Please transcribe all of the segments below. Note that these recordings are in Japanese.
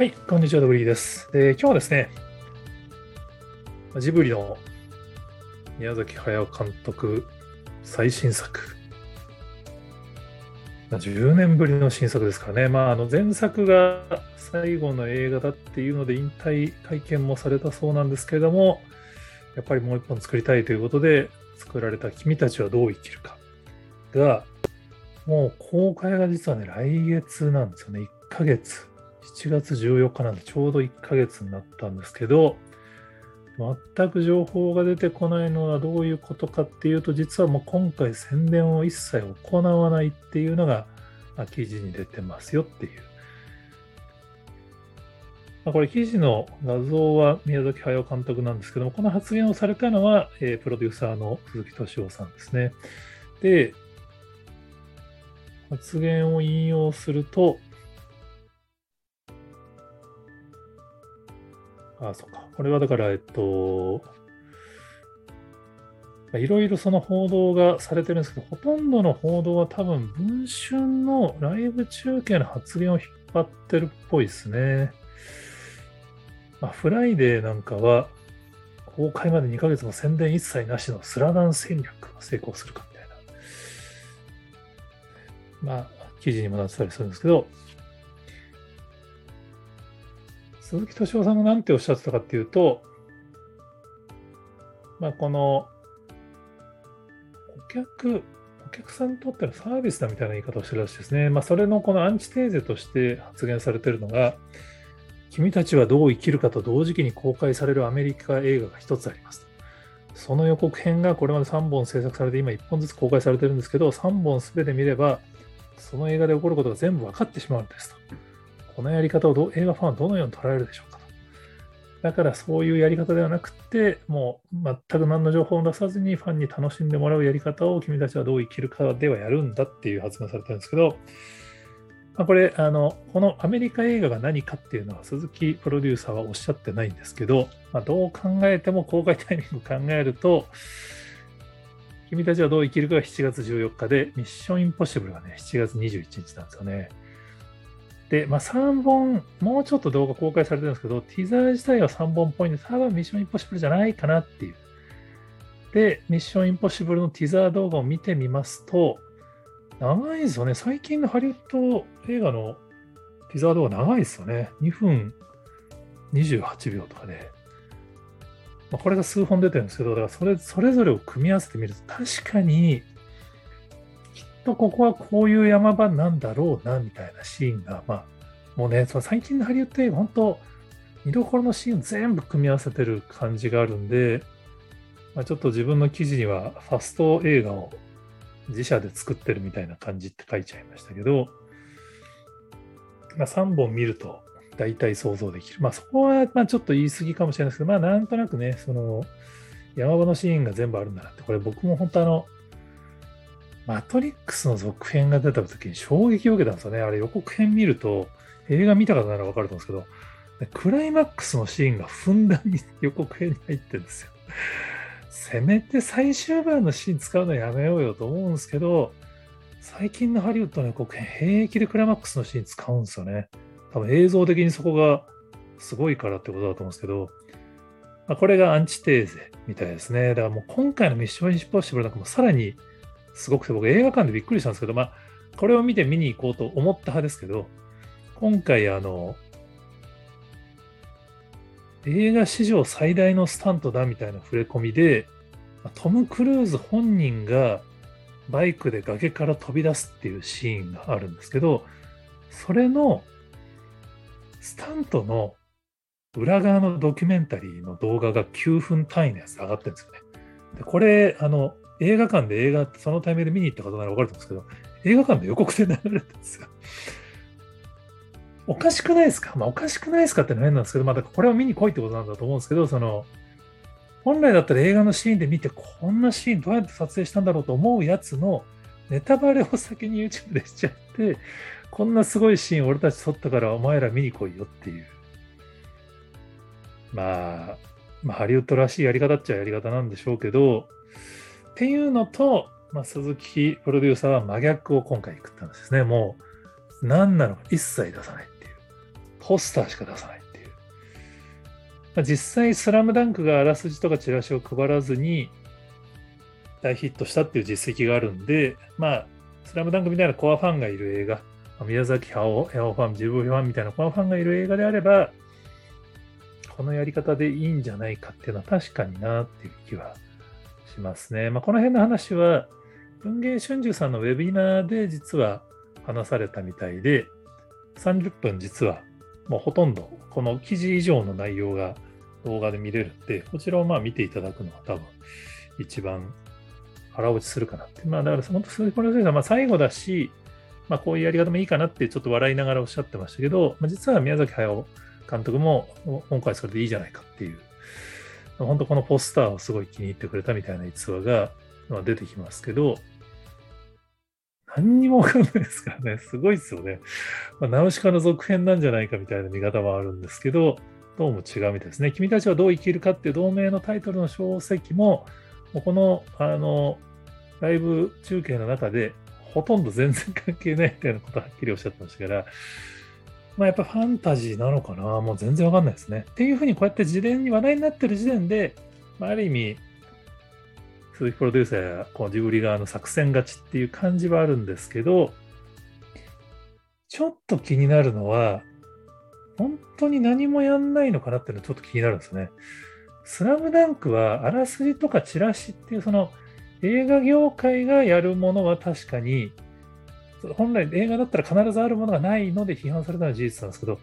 はい、こんにちは、ドブリーです。で、今日はですね、ジブリの宮崎駿監督最新作。10年ぶりの新作ですからね。まあ、あの前作が最後の映画だっていうので引退会見もされたそうなんですけれども、やっぱりもう一本作りたいということで作られた君たちはどう生きるかが、もう公開が実はね、来月なんですよね。1ヶ月。7月14日なんでちょうど1ヶ月になったんですけど、全く情報が出てこないのはどういうことかっていうと、実はもう今回宣伝を一切行わないっていうのが記事に出てますよっていう。ま、これ記事の画像は宮崎駿監督なんですけども、この発言をされたのは、え、プロデューサーの鈴木敏夫さんですね。で、発言を引用すると、あ、そうか。これはだから、えっと、いろいろその報道がされてるんですけど、ほとんどの報道は多分、文春のライブ中継の発言を引っ張ってるっぽいですね。まあ、フライデーなんかは、公開まで2ヶ月も宣伝一切なしのスラダン戦略が成功するかみたいな、まあ、記事にもなってたりするんですけど、鈴木敏夫さんが何ておっしゃってたかっていうと、まあ、この顧客、お客さんにとってのサービスだみたいな言い方をしてるらしいですね。まあ、それのこのアンチテーゼとして発言されてるのが、君たちはどう生きるかと同時期に公開されるアメリカ映画が一つあります。その予告編がこれまで3本制作されて、今1本ずつ公開されてるんですけど、3本すべて見れば、その映画で起こることが全部分かってしまうんですと。このやり方をど映画ファンはどのように捉えるでしょうかと。だからそういうやり方ではなくて、もう全く何の情報を出さずにファンに楽しんでもらうやり方を君たちはどう生きるかではやるんだっていう発言されたんですけど、まあ、これあの、このアメリカ映画が何かっていうのは鈴木プロデューサーはおっしゃってないんですけど、まあ、どう考えても公開タイミング考えると、君たちはどう生きるかが7月14日で、ミッションインポッシブルがね、7月21日なんですよね。で、まあ、3本、もうちょっと動画公開されてるんですけど、ティザー自体は3本っぽいんで、多分ミッションインポッシブルじゃないかなっていう。で、ミッションインポッシブルのティザー動画を見てみますと、長いですよね。最近のハリウッド映画のティザー動画長いですよね。2分28秒とかで。まあ、これが数本出てるんですけど、だからそれそれぞれを組み合わせてみると、確かにとここはこういう山場なんだろうな、みたいなシーンが、まあ、もうね、その最近のハリウッド映画、本当、見どころのシーンを全部組み合わせてる感じがあるんで、まあ、ちょっと自分の記事にはファスト映画を自社で作ってるみたいな感じって書いちゃいましたけど、まあ、3本見ると大体想像できる。まあそこはまあちょっと言い過ぎかもしれないですけど、まあなんとなくね、その山場のシーンが全部あるんだなって、これ僕も本当あの、マトリックスの続編が出た時に衝撃を受けたんですよね。あれ予告編見ると、映画見た方ならわかると思うんですけど、クライマックスのシーンがふんだんに予告編に入ってるんですよ。せめて最終盤のシーン使うのやめようよと思うんですけど、最近のハリウッドの予告編、平気でクライマックスのシーン使うんですよね。多分映像的にそこがすごいからってことだと思うんですけど、まあ、これがアンチテーゼみたいですね。だからもう今回のミッションインポッシブルなんかもさらにすごくて、僕映画館でびっくりしたんですけど、まあ、これを見て見に行こうと思った派ですけど、今回、あの、映画史上最大のスタントだみたいな触れ込みで、トム・クルーズ本人がバイクで崖から飛び出すっていうシーンがあるんですけど、それのスタントの裏側のドキュメンタリーの動画が9分単位のやつ上がってるんですよね。でこれ、あの、映画館で映画、そのタイミングで見に行った方なら分かると思うんですけど、映画館で予告で流れてるんですよ。おかしくないですか？まあ、おかしくないですかってのは変なんですけど、まあ、これを見に来いってことなんだと思うんですけど、その、本来だったら映画のシーンで見て、こんなシーンどうやって撮影したんだろうと思うやつのネタバレを先に YouTube でしちゃって、こんなすごいシーン俺たち撮ったからお前ら見に来いよっていう。まあ、まあ、ハリウッドらしいやり方っちゃやり方なんでしょうけど、っていうのと、まあ、鈴木プロデューサーは真逆を今回食ったんですね。もう何なのか一切出さないっていう。ポスターしか出さないっていう。まあ、実際、スラムダンクがあらすじとかチラシを配らずに大ヒットしたっていう実績があるんで、まあ、スラムダンクみたいなコアファンがいる映画、宮崎駿ファン、ジブファンみたいなコアファンがいる映画であれば、このやり方でいいんじゃないかっていうのは確かになっていう気はしますね。まあ、この辺の話は、文芸春秋さんのウェビナーで実は話されたみたいで、30分実はもうほとんどこの記事以上の内容が動画で見れるんで、こちらをまあ見ていただくのが多分一番腹落ちするかなって。まあだから本当鈴木プロデューま最後だし、まあこういうやり方もいいかなってちょっと笑いながらおっしゃってましたけど、まあ、実は宮崎駿監督も今回それでいいじゃないかっていう、本当このポスターをすごい気に入ってくれたみたいな逸話が出てきますけど、何にもわかんないですからね。すごいですよね。まあ、ナウシカの続編なんじゃないかみたいな見方もあるんですけど、どうも違うみたいですね。君たちはどう生きるかっていう同名のタイトルの書籍も、もこの、あの、ライブ中継の中で、ほとんど全然関係ないみたいなことはっきりおっしゃってましたから、まあ、やっぱファンタジーなのかな？もう全然わかんないですね。っていうふうにこうやって事前に話題になってる時点で、まあ、ある意味、鈴木プロデューサーやこうジブリ側の作戦勝ちっていう感じはあるんですけど、ちょっと気になるのは、本当に何もやんないのかなっていうのはちょっと気になるんですね。スラムダンクはあらすじとかチラシっていうその映画業界がやるものは確かに本来映画だったら必ずあるものがないので批判されたのは事実なんですけど、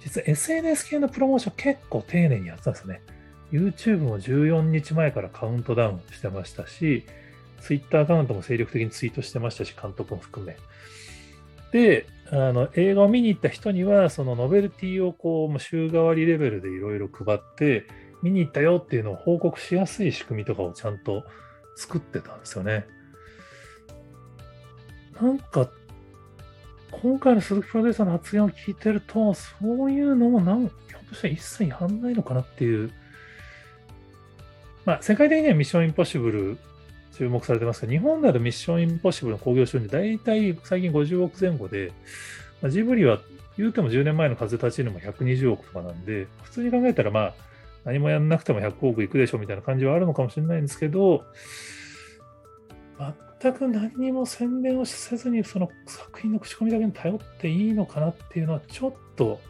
実は SNS 系のプロモーション結構丁寧にやってたんですよね。YouTube も14日前からカウントダウンしてましたし、Twitter アカウントも精力的にツイートしてましたし、監督も含め。で、あの映画を見に行った人には、そのノベルティをこう週替わりレベルでいろいろ配って、見に行ったよっていうのを報告しやすい仕組みとかをちゃんと作ってたんですよね。なんか今回の鈴木プロデューサーの発言を聞いてると、そういうのもなんひょっとしたら一切やんないのかなっていう。まあ、世界的にはミッションインポッシブル注目されてますけど、日本だとミッションインポッシブルの興行収入、大体最近50億前後で、まあ、ジブリは言うても10年前の風立ちぬも120億とかなんで、普通に考えたら、まあ、何もやんなくても100億いくでしょみたいな感じはあるのかもしれないんですけど、全く何にも宣伝をせずに、その作品の口コミだけに頼っていいのかなっていうのは、ちょっと、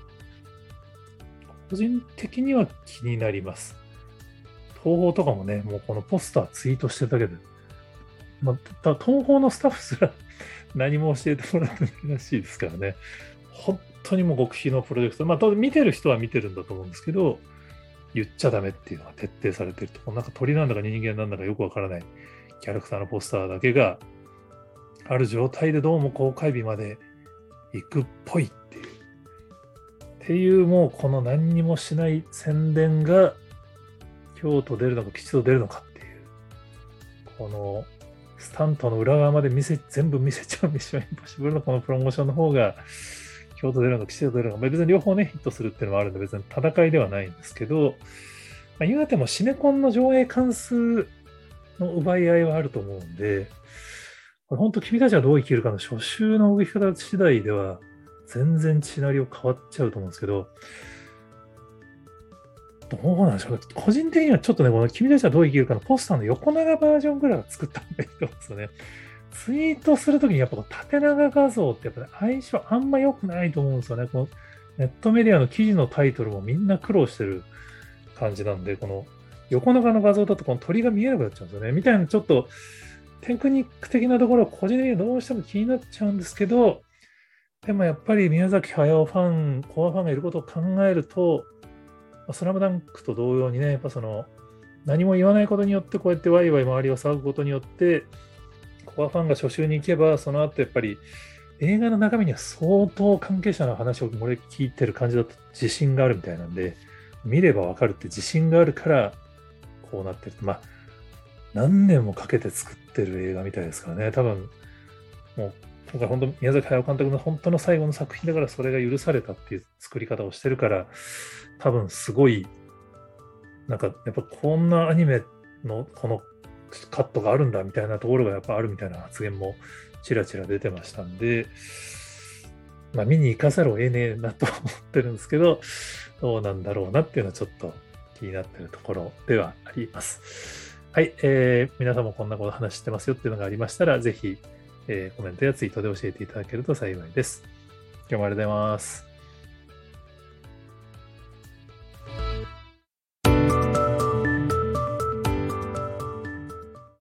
個人的には気になります。東宝とかもね、もうこのポスターツイートしてるだけで、まあ、東宝のスタッフすら何も教えてもらってないらしいですからね。本当にもう極秘のプロジェクト。まあ、当然見てる人は見てるんだと思うんですけど、言っちゃダメっていうのが徹底されてると。なんか鳥なんだか人間なんだかよくわからないキャラクターのポスターだけがある状態でどうも公開日まで行くっぽいっていう。っていうもうこの何にもしない宣伝が京都出るのか吉と出るのかっていう。このスタントの裏側まで見せ、全部見せちゃうミッションインポッシブルのこのプロモーションの方が京都出るのか吉と出るのか、別に両方ね、ヒットするっていうのもあるんで別に戦いではないんですけど、まあ、言うてもシネコンの上映関数の奪い合いはあると思うんで、これ本当君たちはどう生きるかの初週の動き方次第では全然シナリオ変わっちゃうと思うんですけど、どうなんでしょう個人的にはちょっとね、この君たちはどう生きるかのポスターの横長バージョンぐらいは作った方がいいと思うんですよね。ツイートするときにやっぱ縦長画像ってやっぱ、ね、相性あんま良くないと思うんですよね。このネットメディアの記事のタイトルもみんな苦労してる感じなんで、この横長の画像だとこの鳥が見えなくなっちゃうんですよね。みたいなちょっとテクニック的なところは個人的にどうしても気になっちゃうんですけど、でもやっぱり宮崎駿ファン、コアファンがいることを考えると、スラムダンクと同様にね、やっぱその何も言わないことによってこうやってワイワイ周りを騒ぐことによって、コアファンが初週に行けば、その後やっぱり映画の中身には相当関係者の話を俺聞いてる感じだと自信があるみたいなんで、見ればわかるって自信があるからこうなってる。まあ、何年もかけて作ってる映画みたいですからね。多分、もう、今回本当、宮崎駿監督の本当の最後の作品だからそれが許されたっていう作り方をしてるから、多分すごい、なんか、やっぱこんなアニメのこのカットがあるんだみたいなところがやっぱあるみたいな発言もちらちら出てましたんで、まあ、見に行かざるを得ねえなと思ってるんですけど、どうなんだろうなっていうのはちょっと気になってるところではあります。はい、えー、皆さんもこんなこと話してますよっていうのがありましたら、ぜひ、えー、コメントやツイートで教えていただけると幸いです。今日もありがとうございます。